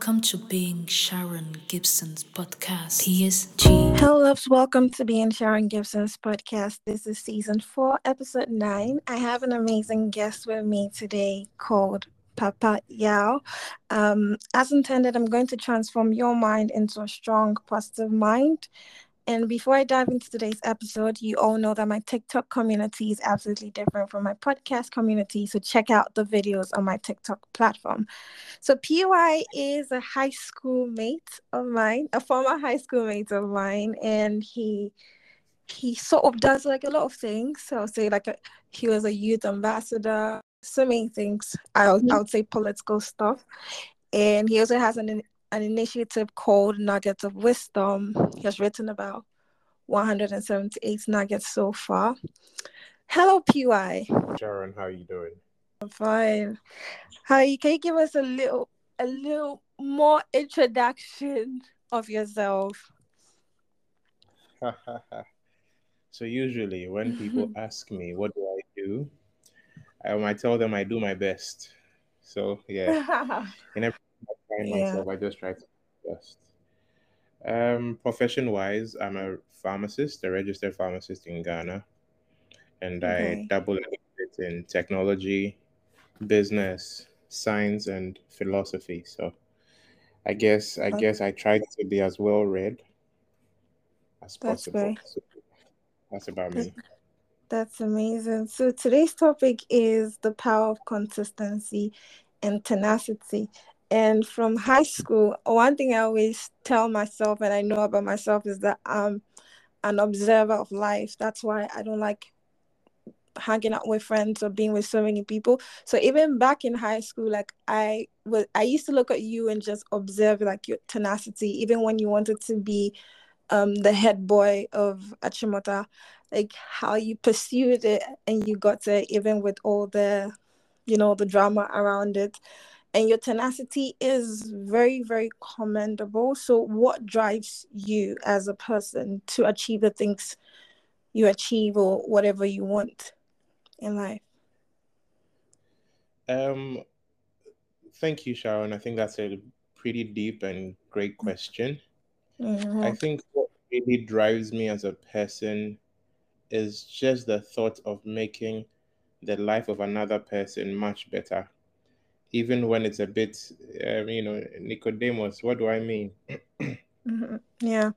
Welcome to being Sharon Gibson's podcast, PSG. Hello, loves. Welcome to being Sharon Gibson's podcast. This is season four, episode nine. I have an amazing guest with me today called Papa Yaw. Um, as intended, I'm going to transform your mind into a strong, positive mind. And before I dive into today's episode, you all know that my TikTok community is absolutely different from my podcast community. So check out the videos on my TikTok platform. So PY is a high school mate of mine, a former high school mate of mine, and he he sort of does like a lot of things. So I'll say like a, he was a youth ambassador, so many things. I I mm-hmm. would say political stuff, and he also has an an initiative called Nuggets of Wisdom. He has written about 178 nuggets so far. Hello, PY. Sharon, how are you doing? I'm fine. How you can you give us a little a little more introduction of yourself? so usually when people ask me what do I do, um, I tell them I do my best. So yeah, in every yeah. myself, I just try to best. Um, profession wise, I'm a pharmacist, a registered pharmacist in Ghana, and okay. I double in technology, business, science, and philosophy. So, I guess I okay. guess I try to be as well read as that's possible. So that's about me. That's amazing. So today's topic is the power of consistency and tenacity. And from high school, one thing I always tell myself and I know about myself is that I'm an observer of life. That's why I don't like hanging out with friends or being with so many people. So even back in high school, like I was I used to look at you and just observe like your tenacity, even when you wanted to be um, the head boy of Achimota, like how you pursued it and you got it even with all the you know the drama around it and your tenacity is very very commendable. So what drives you as a person to achieve the things you achieve or whatever you want in life? Um thank you sharon. I think that's a pretty deep and great question. Mm-hmm. i think what really drives me as a person is just the thought of making the life of another person much better even when it's a bit, um, you know, Nicodemus, what do I mean? mm-hmm. Yeah.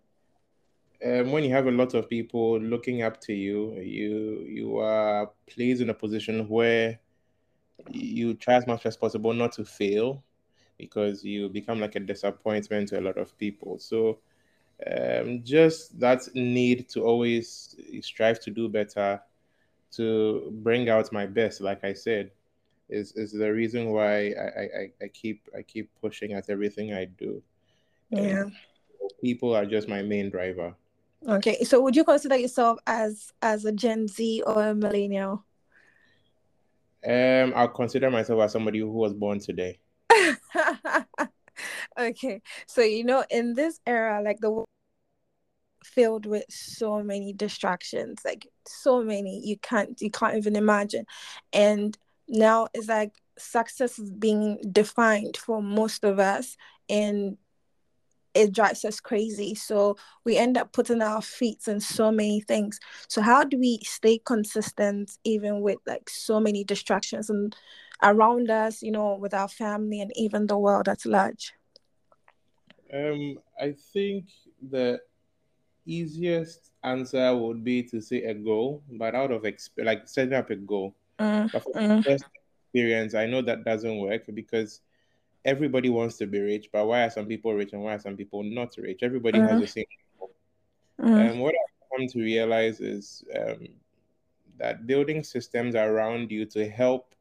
Um, when you have a lot of people looking up to you, you you are placed in a position where you try as much as possible not to fail, because you become like a disappointment to a lot of people. So, um, just that need to always strive to do better, to bring out my best, like I said is is the reason why I, I, I keep I keep pushing at everything I do. Yeah. And people are just my main driver. Okay. So would you consider yourself as as a Gen Z or a millennial? Um, I'll consider myself as somebody who was born today. okay. So you know, in this era, like the world filled with so many distractions like so many you can't you can't even imagine and now it's like success is being defined for most of us and it drives us crazy. So we end up putting our feet in so many things. So how do we stay consistent even with like so many distractions and around us you know with our family and even the world at large? Um i think the easiest answer would be to say a goal but out of exp- like setting up a goal Mm, but from mm. first experience, I know that doesn't work because everybody wants to be rich, but why are some people rich and why are some people not rich? Everybody mm. has the same. And um, what I've come to realize is um, that building systems around you to help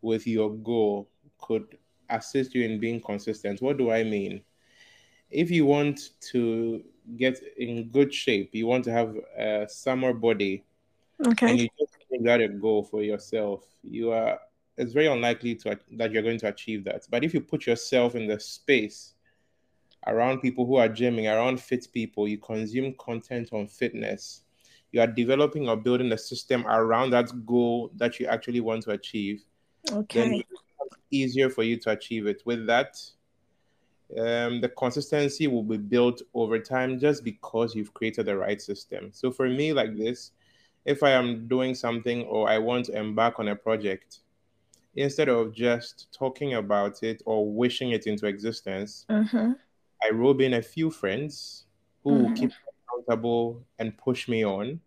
with your goal could assist you in being consistent. What do I mean? If you want to get in good shape, you want to have a summer body, okay, and you just make that a goal for yourself, you are it's very unlikely to that you're going to achieve that. But if you put yourself in the space around people who are gymming, around fit people, you consume content on fitness, you are developing or building a system around that goal that you actually want to achieve. Okay. Easier for you to achieve it. With that, um, the consistency will be built over time just because you've created the right system. So for me, like this, if I am doing something or I want to embark on a project, instead of just talking about it or wishing it into existence, Mm-hmm. I rope in a few friends who Mhm. keep me accountable and push me on.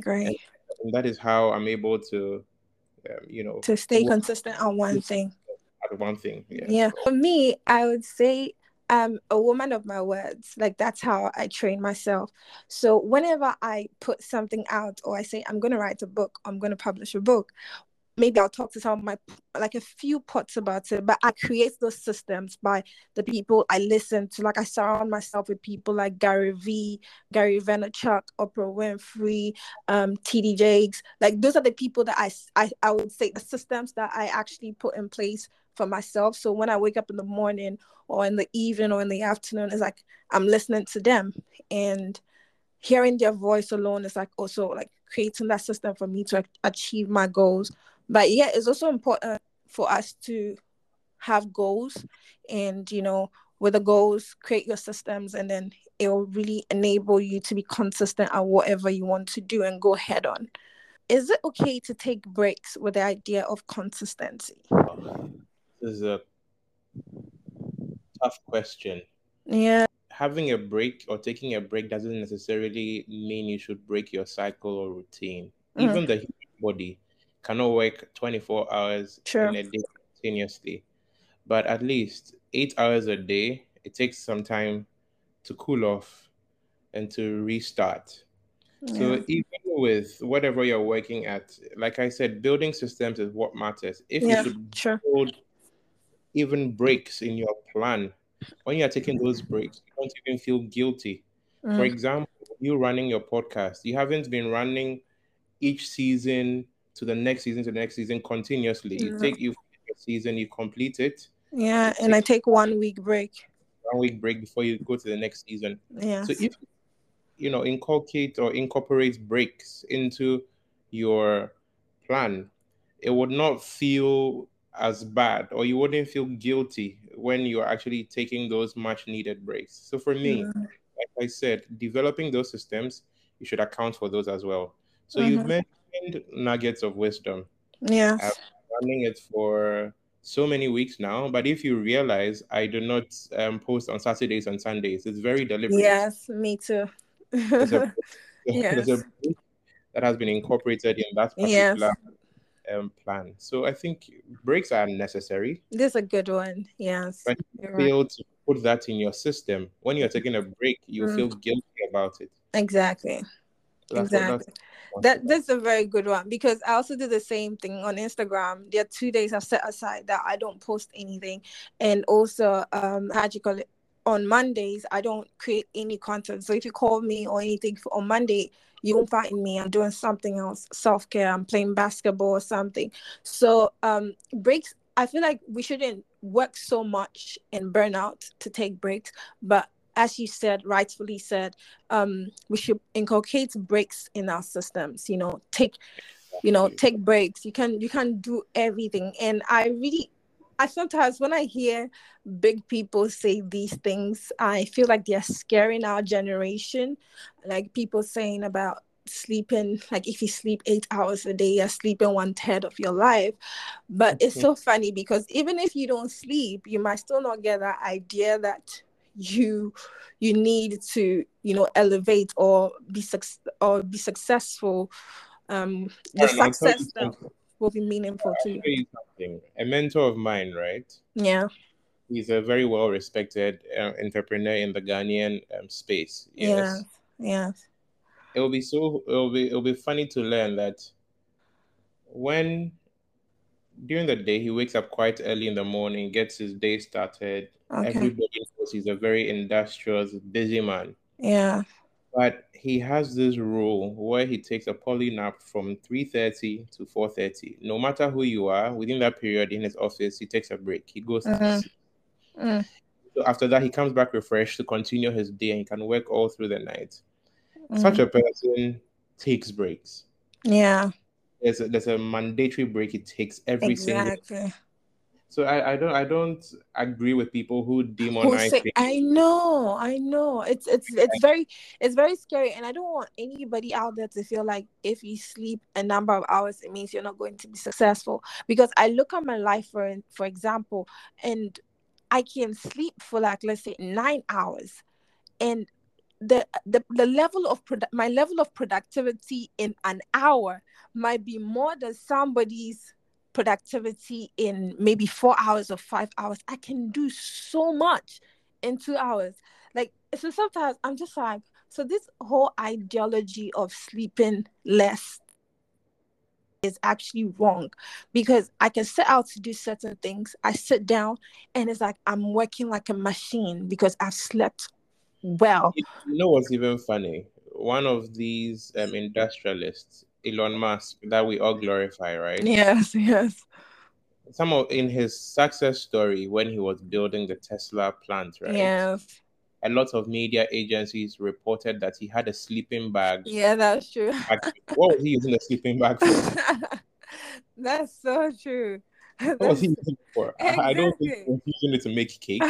Great. And that is how I'm able to, um, you know, To stay consistent on one thing. at one thing. Yeah. Yeah. For me, I would say I'm a woman of my words. Like that's how I train myself. So whenever I put something out or I say I'm gonna write a book, I'm gonna publish a book, maybe I'll talk to some of my like a few pots about it, but I create those systems by the people I listen to. Like I surround myself with people like Gary V, Gary Vaynerchuk, Oprah Winfrey, um, TD Jakes. Like those are the people that I, I I would say the systems that I actually put in place for myself. So when I wake up in the morning or in the evening or in the afternoon, it's like I'm listening to them and hearing their voice alone is like also like creating that system for me to achieve my goals. But yeah, it's also important for us to have goals and you know with the goals create your systems and then it will really enable you to be consistent at whatever you want to do and go head on is it okay to take breaks with the idea of consistency This is a tough question. yeah Having a break or taking a break doesn't necessarily mean you should break your cycle or routine. Mm. Even the human body cannot work 24 hours Sure. in a day continuously. But at least eight hours a day, it takes some time to cool off and to restart. So even with whatever you're working at, like I said, building systems is what matters. If yeah you should sure build even breaks in your plan, when you're taking those breaks, you don't even feel guilty. For Mm. example, you running your podcast, you haven't been running each season to the next season to the next season continuously. You take you your season, you complete it, yeah and i take one week break one week break before you go to the next season. yes So if you know inculcate or incorporate breaks into your plan, it would not feel as bad or you wouldn't feel guilty when you're actually taking those much needed breaks. So for me, Mm. like I said, developing those systems, you should account for those as well. So you've Mhm. mentioned nuggets of wisdom. yes I've been running it for so many weeks now, but if you realize I do not um, post on Saturdays and Sundays, it's very deliberate. yes me too There's a, there's a yes break that has been incorporated in that yes particular um, plan. So I think breaks are necessary, this is a good one yes but you're right to put that in your system. When you're taking a break, you Mm. feel guilty about it. exactly that's exactly That that's a very good one because I also do the same thing on Instagram. There are two days I've set aside that I don't post anything, and also um, how do you call it? On Mondays, I don't create any content. So if you call me or anything for, on Monday, you won't find me. I'm doing something else, self care. I'm playing basketball or something. So um, breaks. I feel like we shouldn't work so much and burn out to take breaks, but as you said, rightfully said, um, we should inculcate breaks in our systems. You know, take, you know, take breaks. You can you can do everything. And I really, I sometimes when I hear big people say these things, I feel like they're scaring our generation. Like people saying about sleeping, like if you sleep eight hours a day, you're sleeping one third of your life. But it's so funny because even if you don't sleep, you might still not get that idea that you you need to you know elevate or be suc- or be successful um the Alright, I'll tell you success. Will be meaningful to you something. A mentor of mine, right? yeah He's a very well respected uh, entrepreneur in the Ghanaian um, space. Yes. yeah yeah It will be so. It will be. It will be funny to learn that when during the day he wakes up quite early in the morning, gets his day started. okay Everybody knows he's a very industrious, busy man. yeah But he has this rule where he takes a poly nap from 3.30 to 4.30. No matter who you are, within that period in his office, he takes a break. He goes to Mhm. sleep. Mm, So after that, he comes back refreshed to continue his day and he can work all through the night. Such mhm. a person takes breaks. yeah There's a, there's a mandatory break he takes every single exactly So I, I don't I don't agree with people who demonize. Who say, I know, I know. It's it's it's very it's very scary, and I don't want anybody out there to feel like if you sleep a number of hours, it means you're not going to be successful. Because I look at my life for for example, and I can sleep for like let's say nine hours, and the the, the level of produ- my level of productivity in an hour might be more than somebody's productivity in maybe four hours or five hours. I can do so much in two hours. Like, so sometimes I'm just like, so this whole ideology of sleeping less is actually wrong because I can set out to do certain things. I sit down and it's like I'm working like a machine because I've slept well. You know what's even funny? One of these um, industrialists Elon Musk that we all glorify, right? Yes, yes. Some of in his success story when he was building the Tesla plant, right? Yes. A lot of media agencies reported that he had a sleeping bag. Yeah, that's true. what was he using the sleeping bag for? that's so true. What that's... was he using for? Exactly. I don't think he was using it to make cake.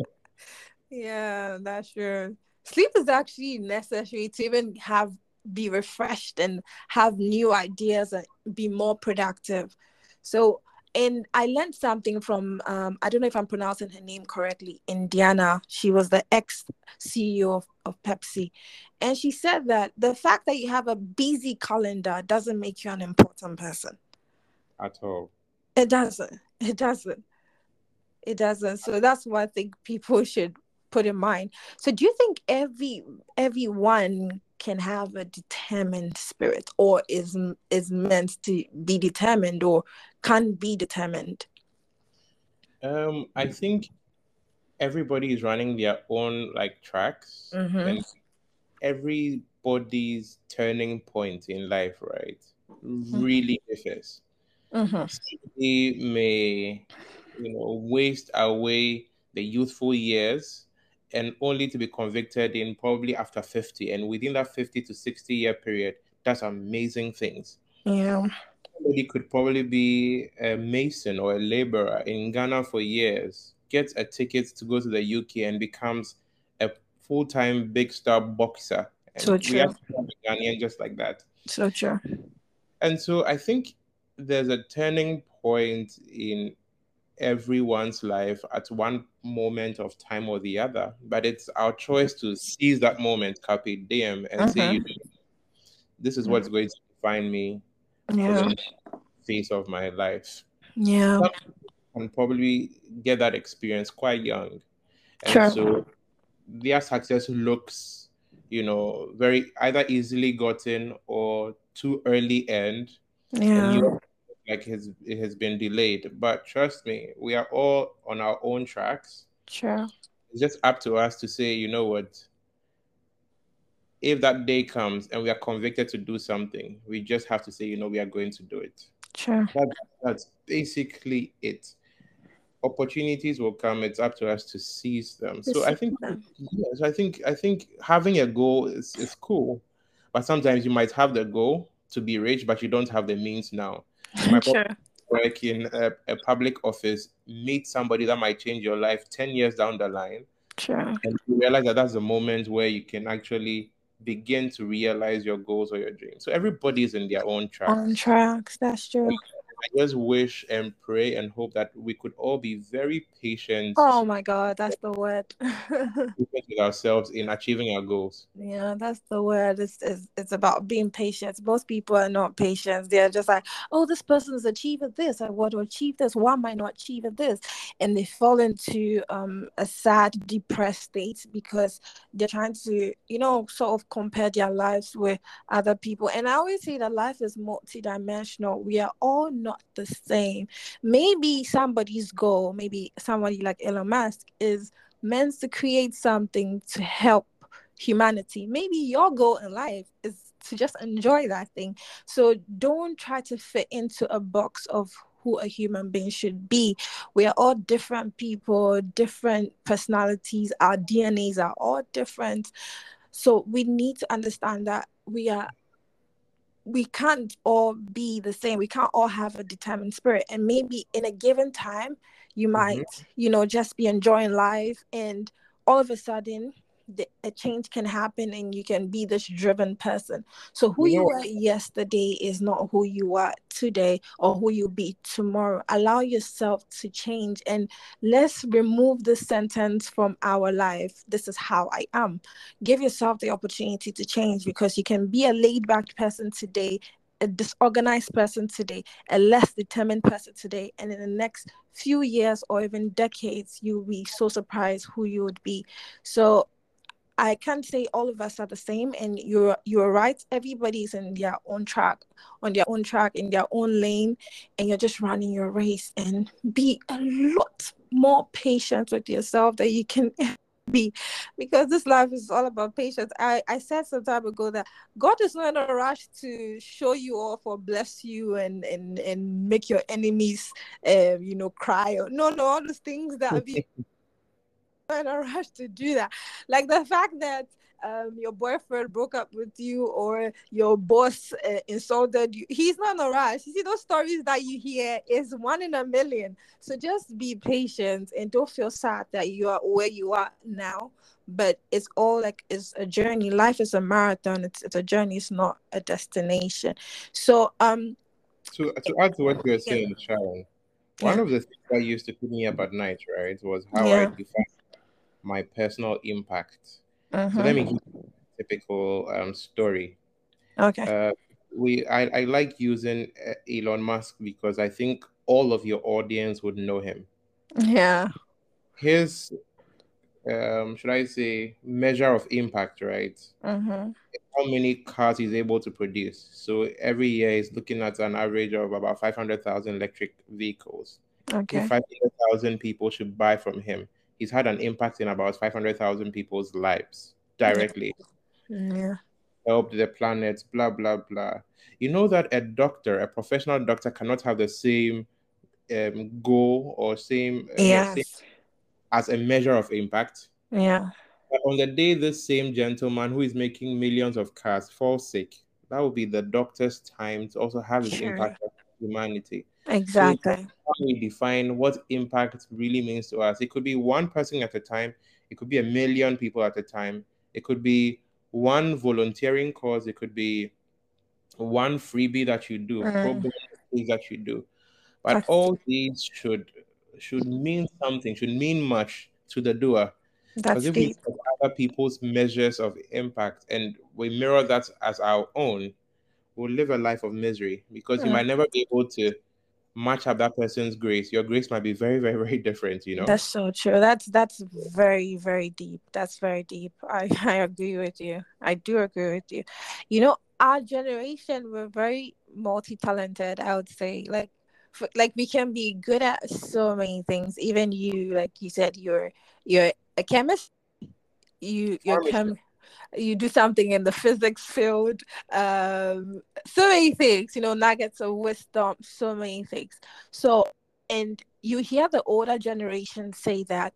yeah, that's true. Sleep is actually necessary to even have be refreshed and have new ideas and be more productive. So, and I learned something from um, I don't know if I'm pronouncing her name correctly, Indiana. She was the ex CEO of, of Pepsi, and she said that the fact that you have a busy calendar doesn't make you an important person. At all. It doesn't. It doesn't. It doesn't. So that's what I think people should put in mind. So do you think every everyone can have a determined spirit or is is meant to be determined or can be determined um i think everybody is running their own like tracks mm-hmm. and everybody's turning point in life right mm-hmm. really differs mm-hmm. they may you know waste away the youthful years and only to be convicted in probably after 50 and within that 50 to 60 year period that's amazing things. Yeah. Somebody could probably be a mason or a laborer in ghana for years gets a ticket to go to the uk and becomes a full-time big star boxer. And so true. we have a Ghanaian just like that. So true. And so i think there's a turning point in everyone's life at one moment of time or the other, but it's our choice to seize that moment, carpe diem, and uh-huh. say, "This is what's going to define me yeah. face of my life." Yeah, and probably get that experience quite young, and sure. so their success looks, you know, very either easily gotten or too early end. Yeah like has it has been delayed. But trust me, we are all on our own tracks. Sure. It's just up to us to say, you know what? If that day comes and we are convicted to do something, we just have to say, you know, we are going to do it. Sure. That, that's basically it. Opportunities will come. It's up to us to seize them. To so I think, them. yes, I think, I think having a goal is, is cool, but sometimes you might have the goal to be rich, but you don't have the means now. My sure. work in a, a, public office, meet somebody that might change your life 10 years down the line. Sure. And you realize that that's the moment where you can actually begin to realize your goals or your dreams. So everybody is in their own tracks. On tracks, that's true. I just wish and pray and hope that we could all be very patient. Oh my God, that's the word. with ourselves in achieving our goals. Yeah, that's the word. It's, it's, it's about being patient. Most people are not patient. They're just like, oh, this person is achieving this. I want to achieve this. Why am I not achieving this? And they fall into um, a sad, depressed state because they're trying to, you know, sort of compare their lives with other people. And I always say that life is multidimensional. We are all not not the same. Maybe somebody's goal, maybe somebody like Elon Musk, is meant to create something to help humanity. Maybe your goal in life is to just enjoy that thing. So don't try to fit into a box of who a human being should be. We are all different people, different personalities, our DNAs are all different. So we need to understand that we are we can't all be the same. We can't all have a determined spirit. And maybe in a given time, you mm-hmm. might, mm-hmm. you know, just be enjoying life and all of a sudden the, a change can happen and you can be this driven person. So who you, you were yesterday is not who you are today or who you'll be tomorrow. Allow yourself to change and let's remove the sentence from our life. This is how I am. Give yourself the opportunity to change because you can be a laid back person today a disorganized person today, a less determined person today, and in the next few years or even decades, you'll be so surprised who you would be. So I can't say all of us are the same, and you're you're right. Everybody's in their own track, on their own track, in their own lane, and you're just running your race. And be a lot more patient with yourself that you can be, because this life is all about patience. I I said some time ago that God is not in a rush to show you off or bless you and and and make your enemies, uh, you know, cry. Or, no, no, all those things that be in a rush to do that. Like the fact that um, your boyfriend broke up with you or your boss uh, insulted you, he's not in a rush. You see, those stories that you hear is one in a million. So just be patient and don't feel sad that you are where you are now. But it's all like it's a journey. Life is a marathon. It's it's a journey. It's not a destination. So um. To to add to what you were saying, Sharon, one of the things that used to keep me up at night, right, was how yeah. I define my personal impact. So let me mm-hmm. give you a typical um, story. Okay. Uh, we I, I like using uh, Elon Musk because I think all of your audience would know him. Yeah. His um should I say measure of impact, right? Uh-huh. How many cars he's able to produce. So every year he's looking at an average of about 500,000 electric vehicles. Okay. 500,000 people should buy from him he's had an impact in about 500,000 people's lives directly. Yeah. Helped the planet, blah, blah, blah. You know that a doctor, a professional doctor, cannot have the same um, goal or same, uh, yes. same as a measure of impact. Yeah. But on the day this same gentleman who is making millions of cars falls sick, that will be the doctor's time to also have his sure. impact on humanity. Exactly. So we define what impact really means to us. It could be one person at a time. It could be a million people at a time. It could be one volunteering cause. It could be one freebie that you do, mm. things that you do. But That's... all these should should mean something, should mean much to the doer. That's if deep. we other people's measures of impact and we mirror that as our own, we'll live a life of misery because mm. you might never be able to match up that person's grace, your grace might be very, very, very different, you know. That's so true. That's that's very, very deep. That's very deep. I, I agree with you. I do agree with you. You know, our generation we're very multi-talented, I would say. Like for, like we can be good at so many things. Even you, like you said, you're you're a chemist. You you're chem you do something in the physics field um so many things you know nuggets of wisdom so many things so and you hear the older generation say that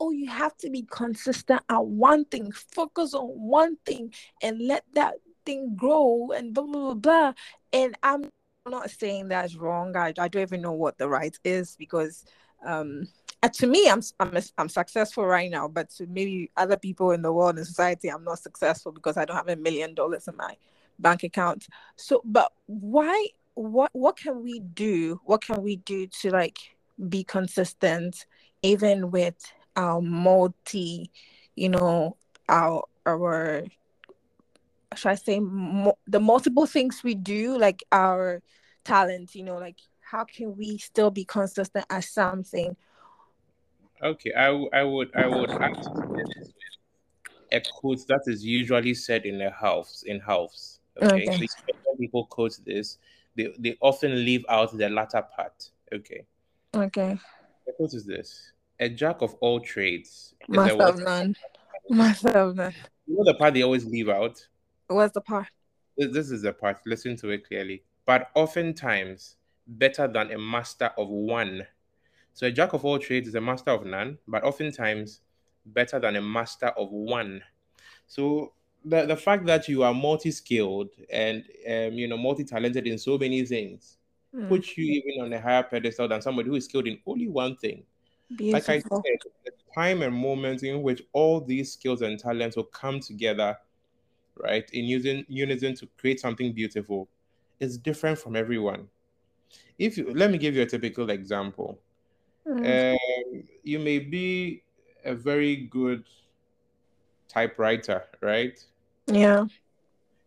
oh you have to be consistent at one thing focus on one thing and let that thing grow and blah blah blah, blah. and i'm not saying that's wrong I, I don't even know what the right is because um Uh, to me, I'm I'm I'm successful right now, but to maybe other people in the world and society, I'm not successful because I don't have a million dollars in my bank account. So, but why? What what can we do? What can we do to like be consistent, even with our multi, you know, our our should I say mo- the multiple things we do, like our talent, you know, like how can we still be consistent at something Okay, I, I would I would ask a quote that is usually said in a house in house. Okay, okay. so people quote this, they, they often leave out the latter part. Okay. Okay. The quote is this: A jack of all trades. Must have none. Must have none. You know the part they always leave out. What's the part? This is the part. Listen to it clearly. But oftentimes, better than a master of one so a jack of all trades is a master of none, but oftentimes better than a master of one. So the the fact that you are multi-skilled and um, you know multi-talented in so many things mm. puts you even on a higher pedestal than somebody who is skilled in only one thing. Beautiful. Like I said, the time and moment in which all these skills and talents will come together, right, in using unison to create something beautiful, is different from everyone. If you let me give you a typical example, mm. um, you may be a very good typewriter, right? Yeah.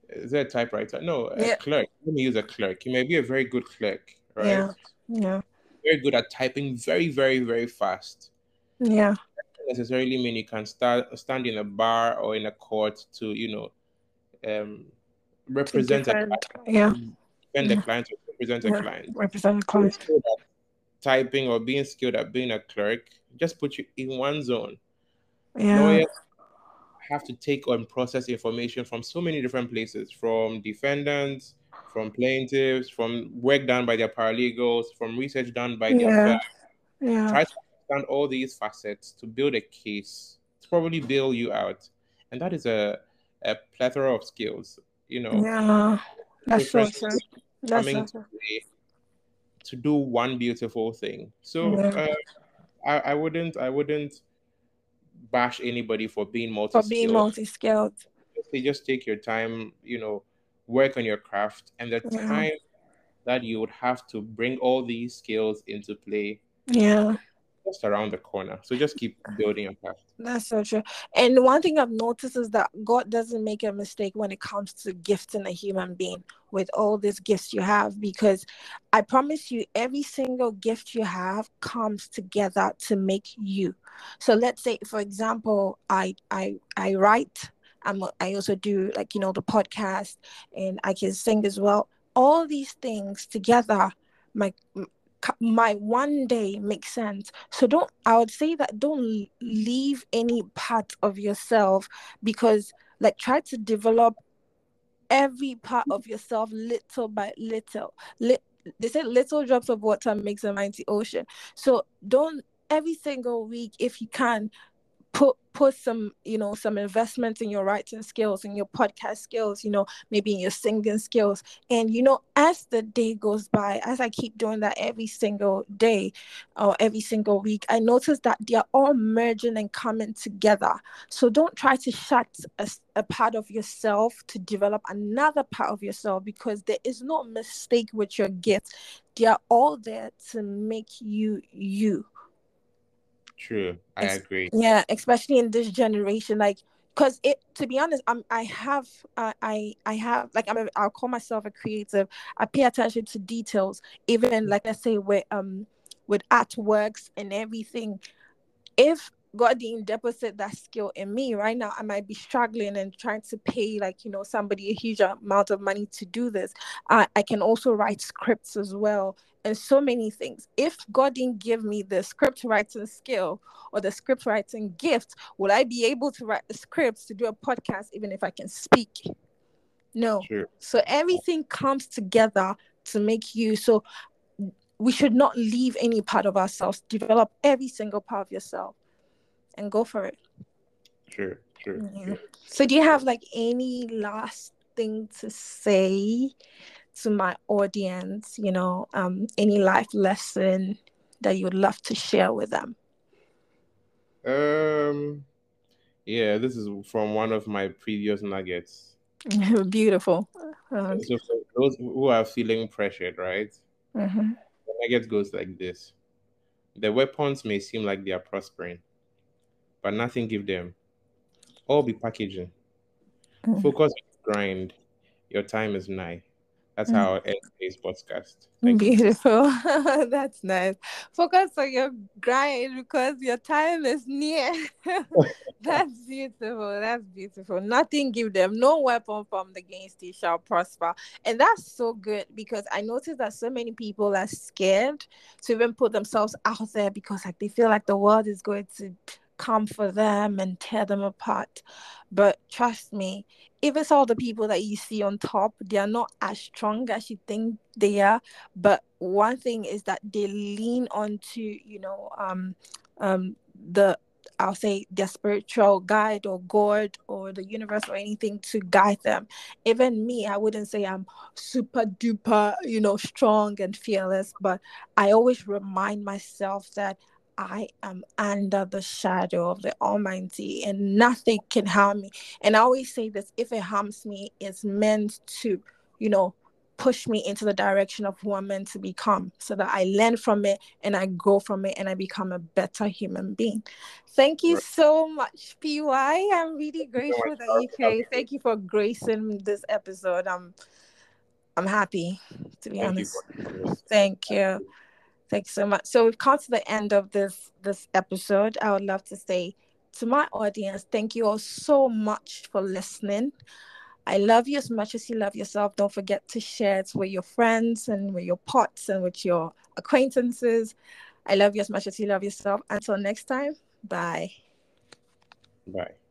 Is that a typewriter? No, a yeah. clerk. Let me use a clerk. You may be a very good clerk, right? Yeah. Yeah. Very good at typing very, very, very fast. Yeah. necessarily mean you can start stand in a bar or in a court to, you know, um represent a client. Yeah. Defend the client or represent a client. Represent a client. Typing or being skilled at being a clerk just put you in one zone. Yeah. Lawyers have to take and process information from so many different places from defendants, from plaintiffs, from work done by their paralegals, from research done by their yeah. Yeah. Try to understand all these facets to build a case, to probably bail you out. And that is a, a plethora of skills, you know. Yeah, that's so true. That's true. To, do one beautiful thing. So uh, I, I wouldn't I wouldn't bash anybody for being multi for being multi-skilled. Just, just take your time, you know, work on your craft, and the yeah. time that you would have to bring all these skills into play. Yeah. Just around the corner. So just keep building your craft. That's so true. And one thing I've noticed is that God doesn't make a mistake when it comes to gifting a human being with all these gifts you have, because I promise you, every single gift you have comes together to make you. So let's say, for example, I I I write. I'm, I also do like you know the podcast, and I can sing as well. All these things together, my my one day makes sense. So don't i would say that don't leave any part of yourself because like try to develop every part of yourself little by little. They say little drops of water makes a mighty ocean. So don't every single week if you can put put some you know some investments in your writing skills in your podcast skills you know maybe in your singing skills. And you know as the day goes by as i keep doing that every single day or every single week i notice that they're all merging and coming together. So don't try to shut a, a part of yourself to develop another part of yourself because there is no mistake with your gifts. They are all there to make you you True, I agree. Yeah, especially in this generation, like because it to be honest i'm i have uh, i i have like i'm a, i'll call myself a creative i pay attention to details even like let's say with um with artworks and everything if God didn't deposit that skill in me right now, I might be struggling and trying to pay like you know somebody a huge amount of money to do this. I, I can also write scripts as well and so many things. If God didn't give me the script writing skill or the script writing gift, will I be able to write the scripts to do a podcast even if I can speak? No. Sure. So everything comes together to make you. So we should not leave any part of ourselves. Develop every single part of yourself and go for it. Sure, sure. Yeah. sure. So do you have like any last thing to say to my audience, you know, um, any life lesson that you'd love to share with them? Um, yeah, this is from one of my previous nuggets. Beautiful. Uh, so for those who are feeling pressured, right? Mm-hmm. The nugget goes like this: the weapons may seem like they are prospering, but nothing give them. All be packaging. Mm-hmm. Focus grind. Your time is nigh. That's mm-hmm. how I end today's podcast. Thank Beautiful. That's nice. Focus on your grind because your time is near. That's beautiful. That's beautiful. Nothing give them. No weapon formed against you shall prosper. And that's so good because I noticed that so many people are scared to even put themselves out there because like they feel like the world is going to come for them and tear them apart. But trust me, if it's all the people that you see on top, they are not as strong as you think they are. But one thing is that they lean onto, you know, um, um, the I'll say their spiritual guide or God or the universe or anything to guide them. Even me, I wouldn't say I'm super duper, you know, strong and fearless, but I always remind myself that I am under the shadow of the Almighty and nothing can harm me. And I always say this if it harms me, it's meant to, you know, push me into the direction of who I'm meant to become so that I learn from it and I grow from it and I become a better human being. Thank you so much, PY. I'm really grateful that you came. Thank you for gracing this episode. I'm I'm happy to be Thank honest. You Thank you. Thank you so much. So we've come to the end of this this episode. I would love to say to my audience, thank you all so much for listening. I love you as much as you love yourself. Don't forget to share it with your friends and with your pots and with your acquaintances. I love you as much as you love yourself. Until next time, bye. Bye.